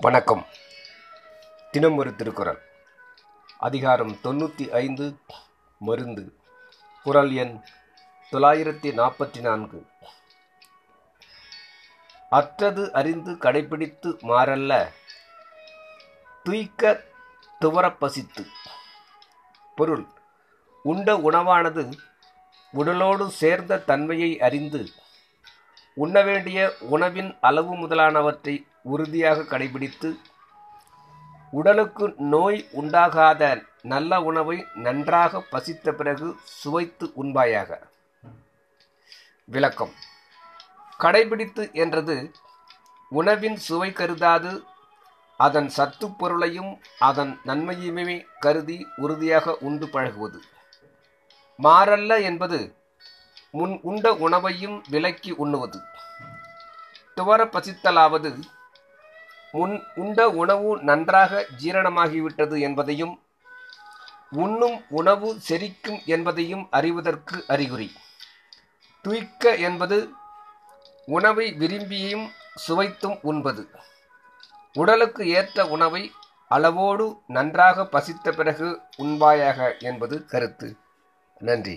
வணக்கம். தினம் ஒரு திருக்குறள். அதிகாரம் தொண்ணூற்றி ஐந்து மருந்து. குரல் எண் தொள்ளாயிரத்தி நாற்பத்தி நான்கு. அற்றது அறிந்து கடைபிடித்து மாறல்ல துய்க்க துவரப் பசித்து. பொருள் உண்ட உணவானது உடலோடு சேர்ந்த தன்மையை அறிந்து உண்ண வேண்டிய உணவின் அளவு முதலானவற்றை உறுதியாக கடைபிடித்து உடலுக்கு நோய் உண்டாகாத நல்ல உணவை நன்றாக பசித்த பிறகு சுவைத்து உண்பாயாக. விளக்கம். கடைபிடித்து என்றது உணவின் சுவை கருதாது அதன் சத்து பொருளையும் அதன் நன்மையுமே கருதி உறுதியாக உண்டு பழகுவது. மாறல்ல என்பது முன் உண்ட உணவையும் விலக்கி உண்ணுவது. துவர பசித்தலாவது உன் உண்ட உணவு நன்றாக ஜீரணமாகிவிட்டது என்பதையும் உண்ணும் உணவு செரிக்கும் என்பதையும் அறிவதற்கு அறிகுறி. துய்க்க என்பது உணவை விரும்பியும் சுவைத்தும் உண்பது. உடலுக்கு ஏற்ற உணவை அளவோடு நன்றாக பசித்த பிறகு உண்பாயாக என்பது கருத்து. நன்றி.